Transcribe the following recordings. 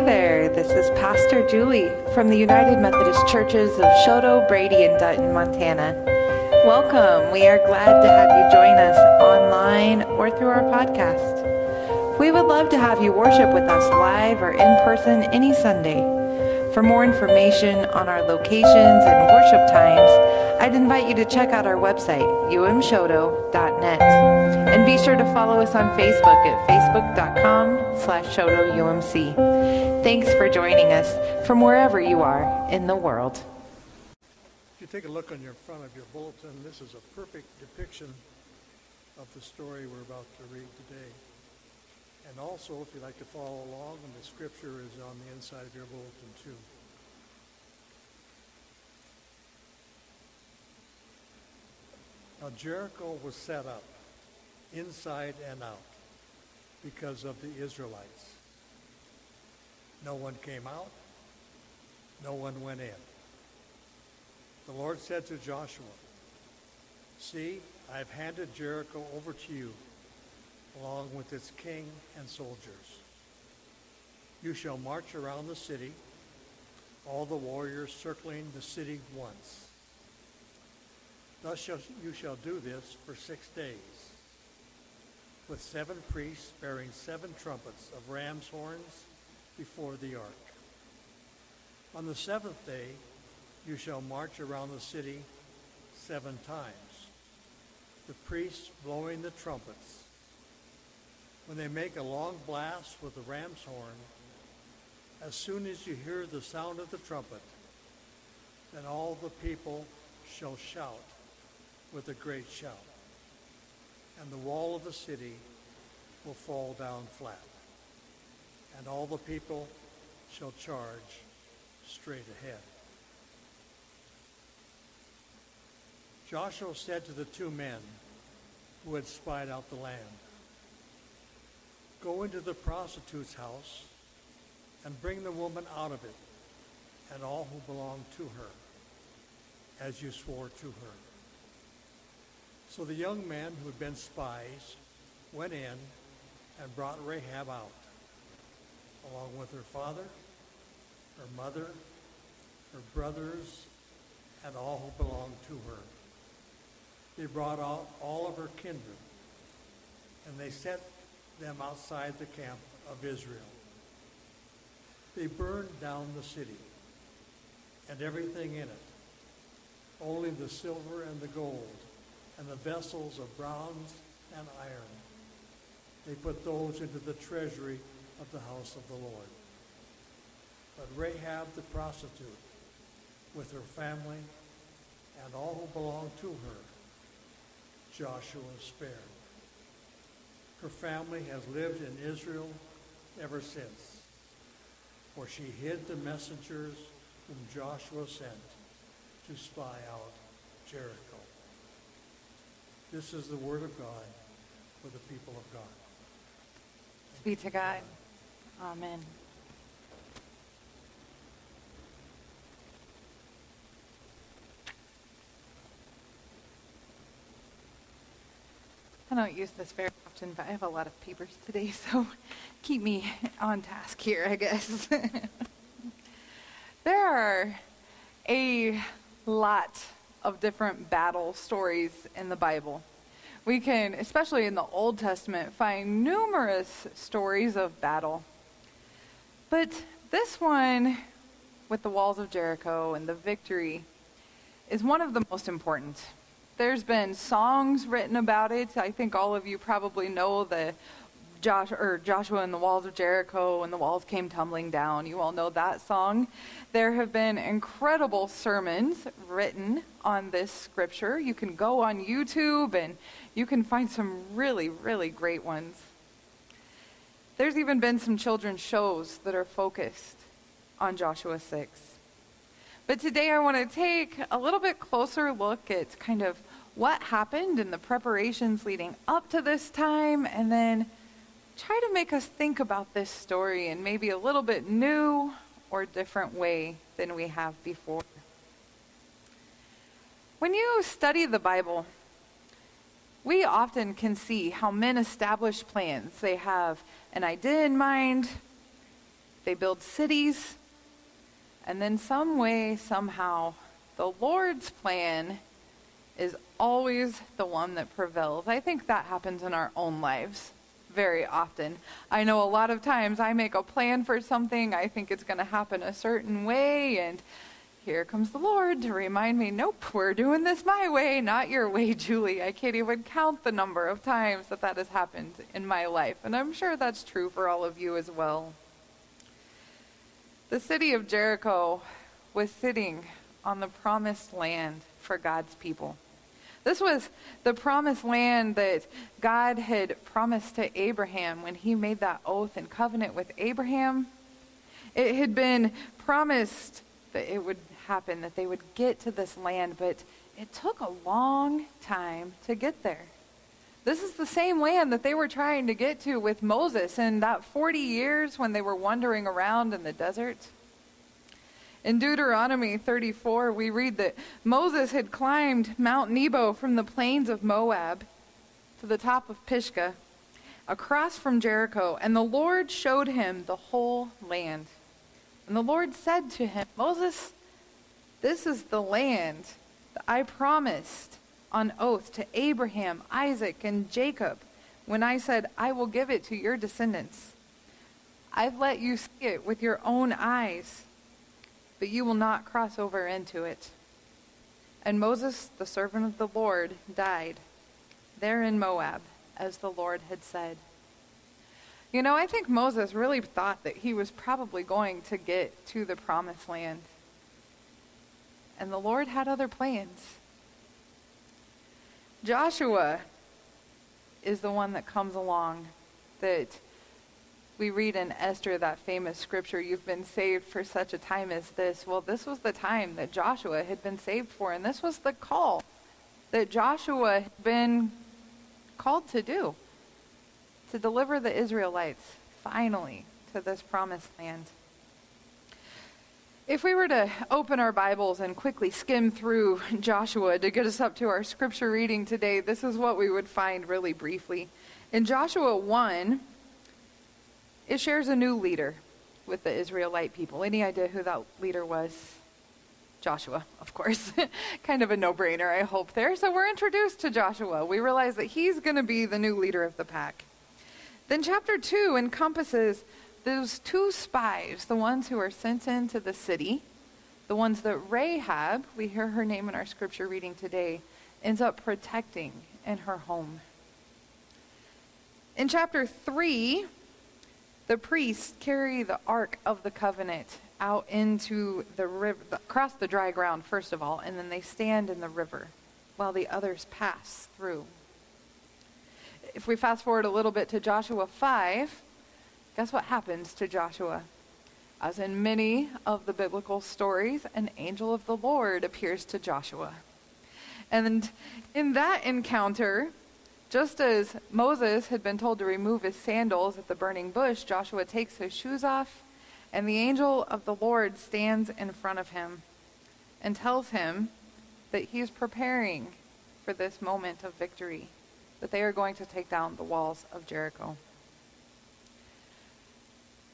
Hi there, this is Pastor Julie from the United Methodist Churches of Choteau, Brady, and Dutton, Montana. Welcome. We are glad to have you join us online or through our podcast. We would love to have you worship with us live or in person any Sunday. For more information on our locations and worship times, I'd invite you to check out our website, umchoteau.net. And be sure to follow us on Facebook at facebook.com slash choteauumc. Thanks for joining us from wherever you are in the world. If you take a look on your front of your bulletin, this is a perfect depiction of the story we're about to read today. And also, if you'd like to follow along, the scripture is on the inside of your bulletin too. Now Jericho was set up inside and out because of the Israelites. No one came out. No one went in. The Lord said to Joshua, See, I have handed Jericho over to you, along with its king and soldiers. You shall march around the city, all the warriors circling the city once. Thus shall, you shall do this for six days, with seven priests bearing seven trumpets of ram's horns before the ark. On the seventh day, you shall march around the city seven times, the priests blowing the trumpets. When they make a long blast with the ram's horn, as soon as you hear the sound of the trumpet, then all the people shall shout with a great shout, and the wall of the city will fall down flat, and all the people shall charge straight ahead. Joshua said to the two men who had spied out the land, Go into the prostitute's house and bring the woman out of it and all who belong to her, as you swore to her. So the young men who had been spies went in and brought Rahab out, along with her father, her mother, her brothers, and all who belonged to her. They brought out all of her kindred, and they set them outside the camp of Israel. They burned down the city and everything in it, only the silver and the gold and the vessels of bronze and iron. They put those into the treasury of the house of the Lord. But Rahab the prostitute, with her family and all who belonged to her, Joshua spared. Her family has lived in Israel ever since, for she hid the messengers whom Joshua sent to spy out Jericho. This is the word of God for the people of God. Be to God. Amen. I don't use this very often, but I have a lot of papers today, so keep me on task here, I guess. there are a lot of different battle stories in the Bible. We can, especially in the Old Testament, find numerous stories of battle. But this one, with the walls of Jericho and the victory, is one of the most important. There's been songs written about it. I think all of you probably know the Josh, or Joshua and the walls of Jericho and the walls came tumbling down. You all know that song. There have been incredible sermons written on this scripture. You can go on YouTube and you can find some really, really great ones. There's even been some children's shows that are focused on Joshua 6. But today I want to take a little bit closer look at kind of what happened and the preparations leading up to this time, and then try to make us think about this story in maybe a little bit new or different way than we have before. When you study the Bible, we often can see how men establish plans. They have an idea in mind, they build cities, and then some way, somehow, the Lord's plan is always the one that prevails. I think that happens in our own lives very often. I know a lot of times I make a plan for something, I think it's going to happen a certain way, and here comes the Lord to remind me, nope, we're doing this my way, not your way, Julie. I can't even count the number of times that that has happened in my life, and I'm sure that's true for all of you as well. The city of Jericho was sitting on the promised land for God's people. This was the promised land that God had promised to Abraham when he made that oath and covenant with Abraham. It had been promised that it would happen, that they would get to this land, but it took a long time to get there. This is the same land that they were trying to get to with Moses in that 40 years when they were wandering around in the desert. In Deuteronomy 34, we read that Moses had climbed Mount Nebo from the plains of Moab to the top of Pisgah, across from Jericho, and the Lord showed him the whole land. And the Lord said to him, Moses, this is the land that I promised on oath to Abraham, Isaac, and Jacob when I said, I will give it to your descendants. I've let you see it with your own eyes but you will not cross over into it. And Moses, the servant of the Lord, died there in Moab, as the Lord had said. You know, I think Moses really thought that he was probably going to get to the promised land. And the Lord had other plans. Joshua is the one that comes along that we read in Esther that famous scripture, you've been saved for such a time as this. Well, this was the time that Joshua had been saved for, and this was the call that Joshua had been called to do to deliver the Israelites finally to this promised land. If we were to open our Bibles and quickly skim through Joshua to get us up to our scripture reading today, this is what we would find really briefly. In Joshua 1, it shares a new leader with the Israelite people. Any idea who that leader was? Joshua, of course. kind of a no brainer, I hope, there. So we're introduced to Joshua. We realize that he's going to be the new leader of the pack. Then chapter 2 encompasses those two spies, the ones who are sent into the city, the ones that Rahab, we hear her name in our scripture reading today, ends up protecting in her home. In chapter 3, the priests carry the Ark of the Covenant out into the river, across the dry ground, first of all, and then they stand in the river while the others pass through. If we fast forward a little bit to Joshua 5, guess what happens to Joshua? As in many of the biblical stories, an angel of the Lord appears to Joshua. And in that encounter, just as Moses had been told to remove his sandals at the burning bush, Joshua takes his shoes off, and the angel of the Lord stands in front of him and tells him that he's preparing for this moment of victory, that they are going to take down the walls of Jericho.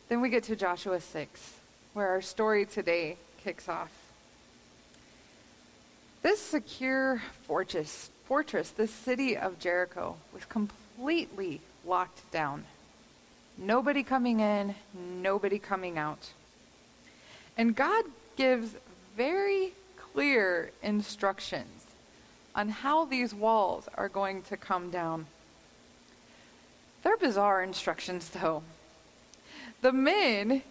Then we get to Joshua 6, where our story today kicks off. This secure fortress fortress, this city of Jericho, was completely locked down. Nobody coming in, nobody coming out. And God gives very clear instructions on how these walls are going to come down. They're bizarre instructions, though. The men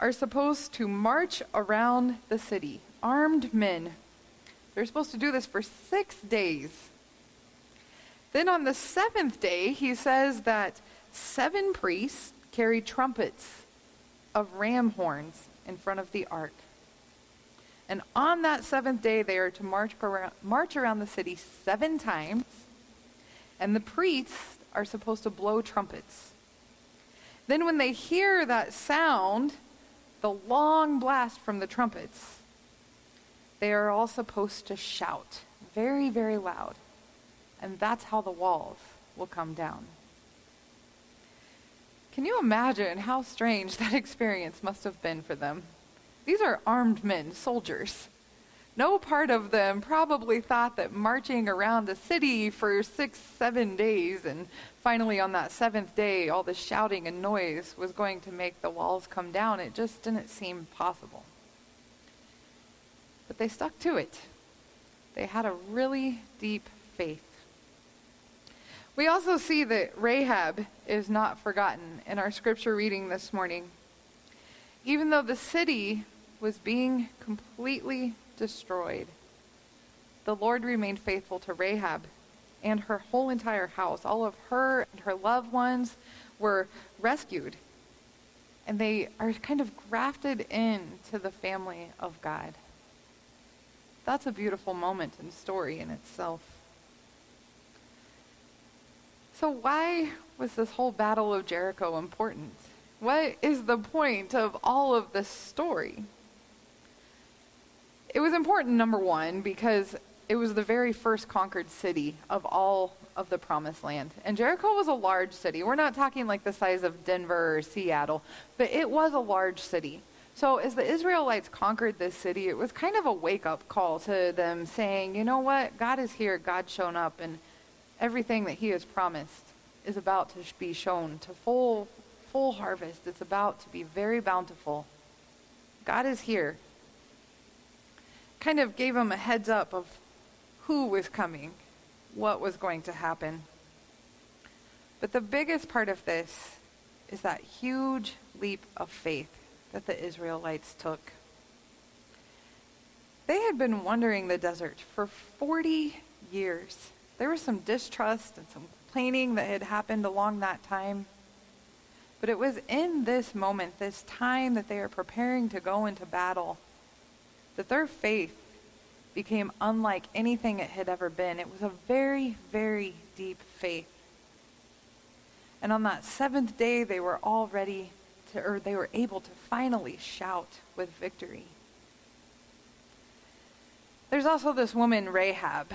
are supposed to march around the city, armed men they're supposed to do this for six days. Then on the seventh day, he says that seven priests carry trumpets of ram horns in front of the ark. And on that seventh day, they are to march around, march around the city seven times, and the priests are supposed to blow trumpets. Then, when they hear that sound, the long blast from the trumpets, they are all supposed to shout very, very loud. And that's how the walls will come down. Can you imagine how strange that experience must have been for them? These are armed men, soldiers. No part of them probably thought that marching around the city for six, seven days, and finally on that seventh day, all the shouting and noise was going to make the walls come down. It just didn't seem possible. But they stuck to it. They had a really deep faith. We also see that Rahab is not forgotten in our scripture reading this morning. Even though the city was being completely destroyed, the Lord remained faithful to Rahab and her whole entire house. All of her and her loved ones were rescued. And they are kind of grafted into the family of God. That's a beautiful moment and story in itself. So, why was this whole Battle of Jericho important? What is the point of all of this story? It was important, number one, because it was the very first conquered city of all of the promised land. And Jericho was a large city. We're not talking like the size of Denver or Seattle, but it was a large city. So as the Israelites conquered this city, it was kind of a wake up call to them saying, you know what? God is here. God's shown up. And everything that he has promised is about to be shown to full, full harvest. It's about to be very bountiful. God is here kind of gave them a heads up of who was coming, what was going to happen. But the biggest part of this is that huge leap of faith that the Israelites took. They had been wandering the desert for 40 years. There was some distrust and some complaining that had happened along that time. But it was in this moment, this time that they are preparing to go into battle, that their faith became unlike anything it had ever been. It was a very, very deep faith. And on that seventh day, they were all ready to, or they were able to finally shout with victory. There's also this woman, Rahab.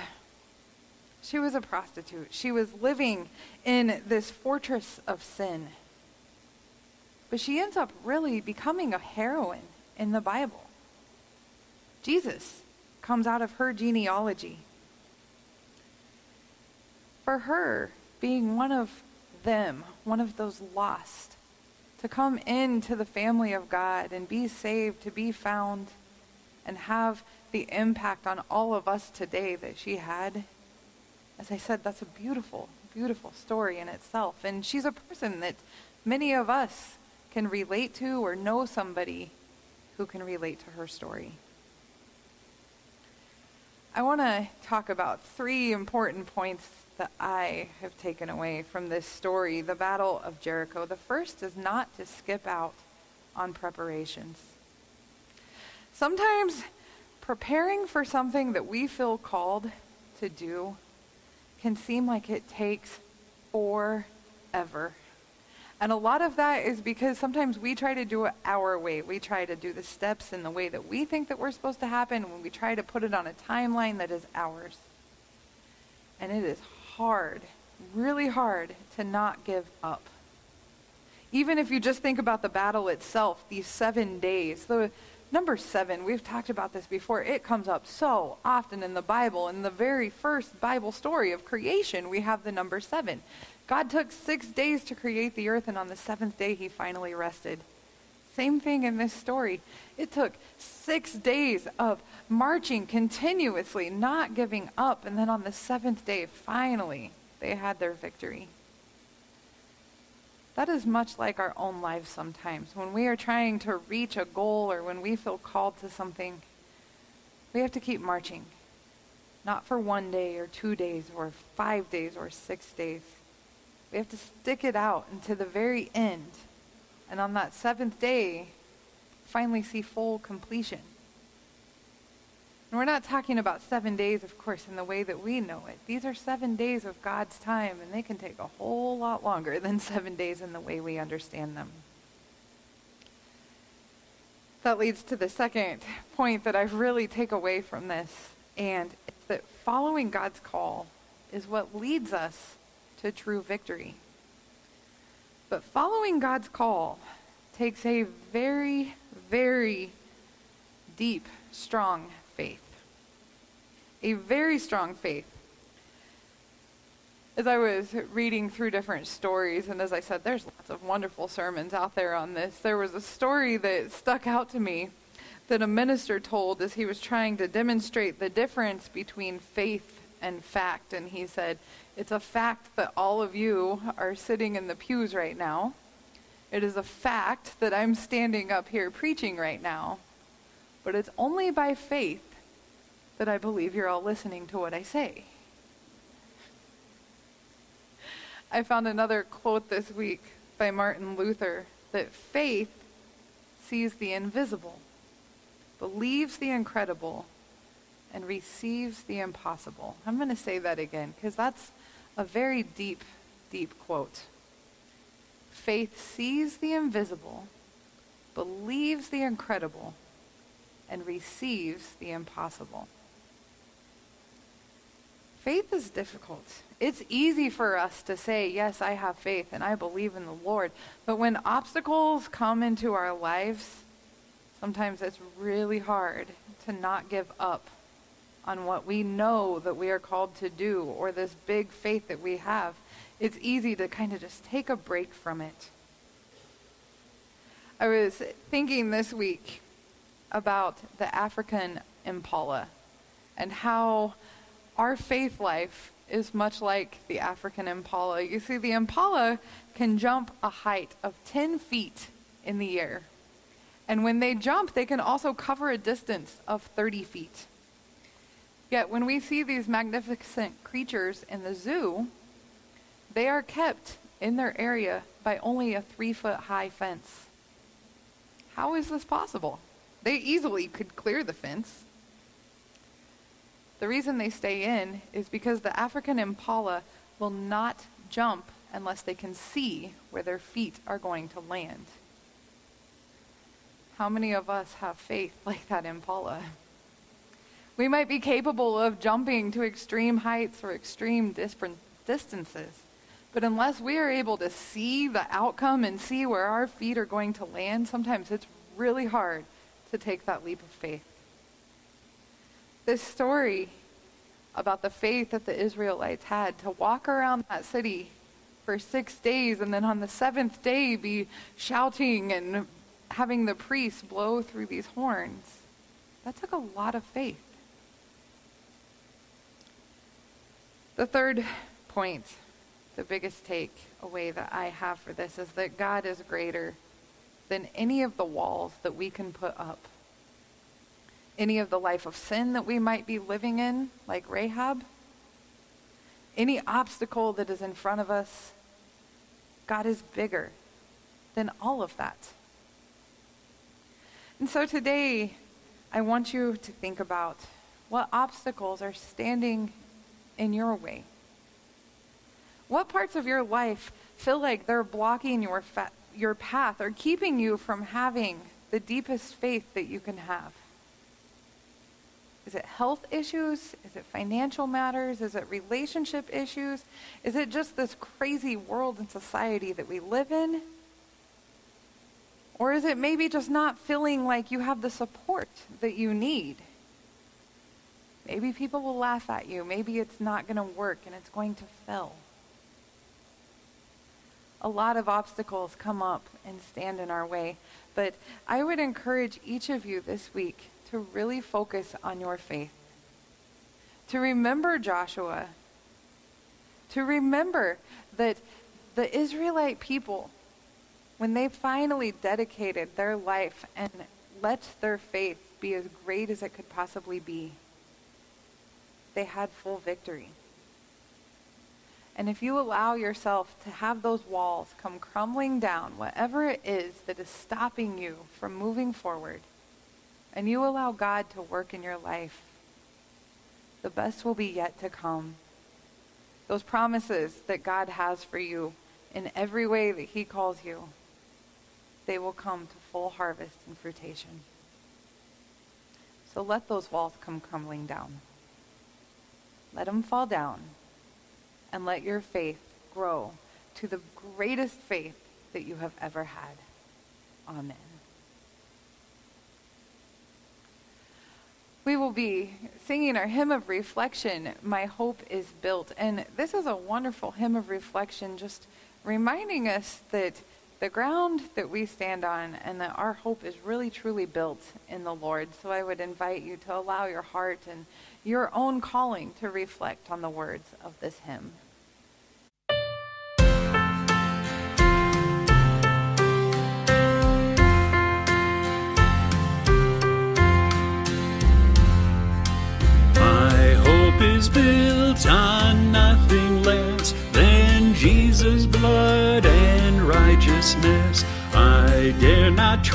She was a prostitute. She was living in this fortress of sin. But she ends up really becoming a heroine in the Bible. Jesus comes out of her genealogy. For her, being one of them, one of those lost, to come into the family of God and be saved, to be found, and have the impact on all of us today that she had. As I said, that's a beautiful, beautiful story in itself. And she's a person that many of us can relate to or know somebody who can relate to her story. I want to talk about three important points that I have taken away from this story, the Battle of Jericho. The first is not to skip out on preparations. Sometimes preparing for something that we feel called to do can seem like it takes forever. And a lot of that is because sometimes we try to do it our way. We try to do the steps in the way that we think that we're supposed to happen when we try to put it on a timeline that is ours. And it is hard, really hard to not give up. Even if you just think about the battle itself, these seven days, the number seven, we've talked about this before, it comes up so often in the Bible. In the very first Bible story of creation, we have the number seven. God took six days to create the earth, and on the seventh day, he finally rested. Same thing in this story. It took six days of marching continuously, not giving up, and then on the seventh day, finally, they had their victory. That is much like our own lives sometimes. When we are trying to reach a goal or when we feel called to something, we have to keep marching. Not for one day or two days or five days or six days. We have to stick it out until the very end. And on that seventh day, finally see full completion. And we're not talking about seven days, of course, in the way that we know it. These are seven days of God's time, and they can take a whole lot longer than seven days in the way we understand them. That leads to the second point that I really take away from this, and that following God's call is what leads us to true victory. But following God's call takes a very, very deep, strong faith. A very strong faith. As I was reading through different stories, and as I said, there's lots of wonderful sermons out there on this, there was a story that stuck out to me that a minister told as he was trying to demonstrate the difference between faith and fact. And he said, It's a fact that all of you are sitting in the pews right now. It is a fact that I'm standing up here preaching right now. But it's only by faith that I believe you're all listening to what I say. I found another quote this week by Martin Luther that faith sees the invisible believes the incredible, and receives the impossible. I'm going to say that again because that's a very deep, deep quote. Faith sees the invisible, believes the incredible, and receives the impossible. Faith is difficult. It's easy for us to say, Yes, I have faith and I believe in the Lord. But when obstacles come into our lives, Sometimes it's really hard to not give up on what we know that we are called to do or this big faith that we have. It's easy to kind of just take a break from it. I was thinking this week about the African impala and how our faith life is much like the African impala. You see, the impala can jump a height of 10 feet in the air. And when they jump, they can also cover a distance of 30 feet. Yet when we see these magnificent creatures in the zoo, they are kept in their area by only a three foot high fence. How is this possible? They easily could clear the fence. The reason they stay in is because the African impala will not jump unless they can see where their feet are going to land. How many of us have faith like that impala? We might be capable of jumping to extreme heights or extreme distances, but unless we are able to see the outcome and see where our feet are going to land, sometimes it's really hard to take that leap of faith. This story about the faith that the Israelites had to walk around that city for six days and then on the seventh day be shouting and having the priests blow through these horns, that took a lot of faith. The third point, the biggest take away that I have for this is that God is greater than any of the walls that we can put up. Any of the life of sin that we might be living in, like Rahab, any obstacle that is in front of us, God is bigger than all of that. And so today, I want you to think about what obstacles are standing in your way. What parts of your life feel like they're blocking your, fa- your path or keeping you from having the deepest faith that you can have? Is it health issues? Is it financial matters? Is it relationship issues? Is it just this crazy world and society that we live in? Or is it maybe just not feeling like you have the support that you need? Maybe people will laugh at you. Maybe it's not going to work and it's going to fail. A lot of obstacles come up and stand in our way. But I would encourage each of you this week to really focus on your faith. To remember Joshua. To remember that the Israelite people when they finally dedicated their life and let their faith be as great as it could possibly be, they had full victory. And if you allow yourself to have those walls come crumbling down, whatever it is that is stopping you from moving forward, and you allow God to work in your life, the best will be yet to come. Those promises that God has for you in every way that He calls you they will come to full harvest and fruition. So let those walls come crumbling down. Let them fall down, and let your faith grow to the greatest faith that you have ever had. Amen. We will be singing our hymn of reflection, My Hope is Built. And this is a wonderful hymn of reflection, just reminding us that the ground that we stand on and that our hope is really truly built in the Lord. So I would invite you to allow your heart and your own calling to reflect on the words of this hymn.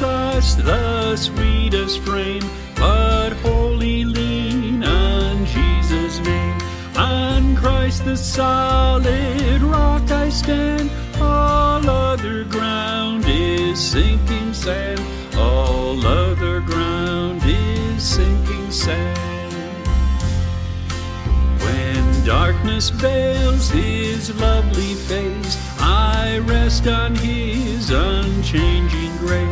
The sweetest frame, but wholly lean on Jesus' name. On Christ the solid rock I stand, all other ground is sinking sand. All other ground is sinking sand. When darkness veils his lovely face, I rest on his unchanging grace.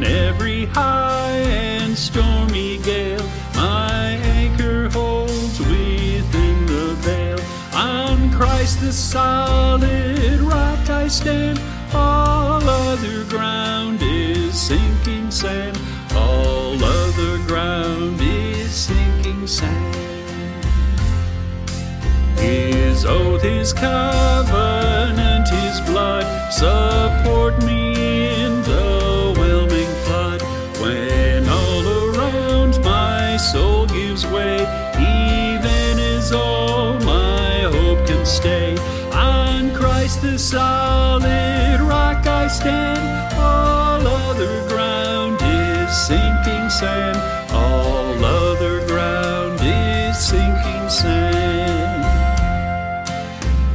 In every high and stormy gale, my anchor holds within the veil. On Christ the solid rock I stand, all other ground is sinking sand. All other ground is sinking sand. His oath, His covenant, His blood support me stand. All other ground is sinking sand. All other ground is sinking sand.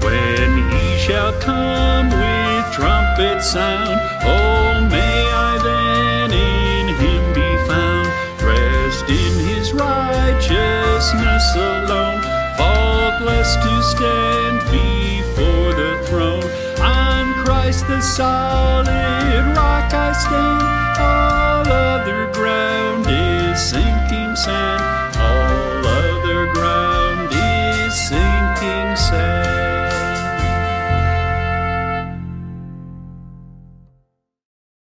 When he shall come with trumpet sound, oh, may I then in him be found, dressed in his righteousness alone, faultless to stand before the throne. On Christ the Son.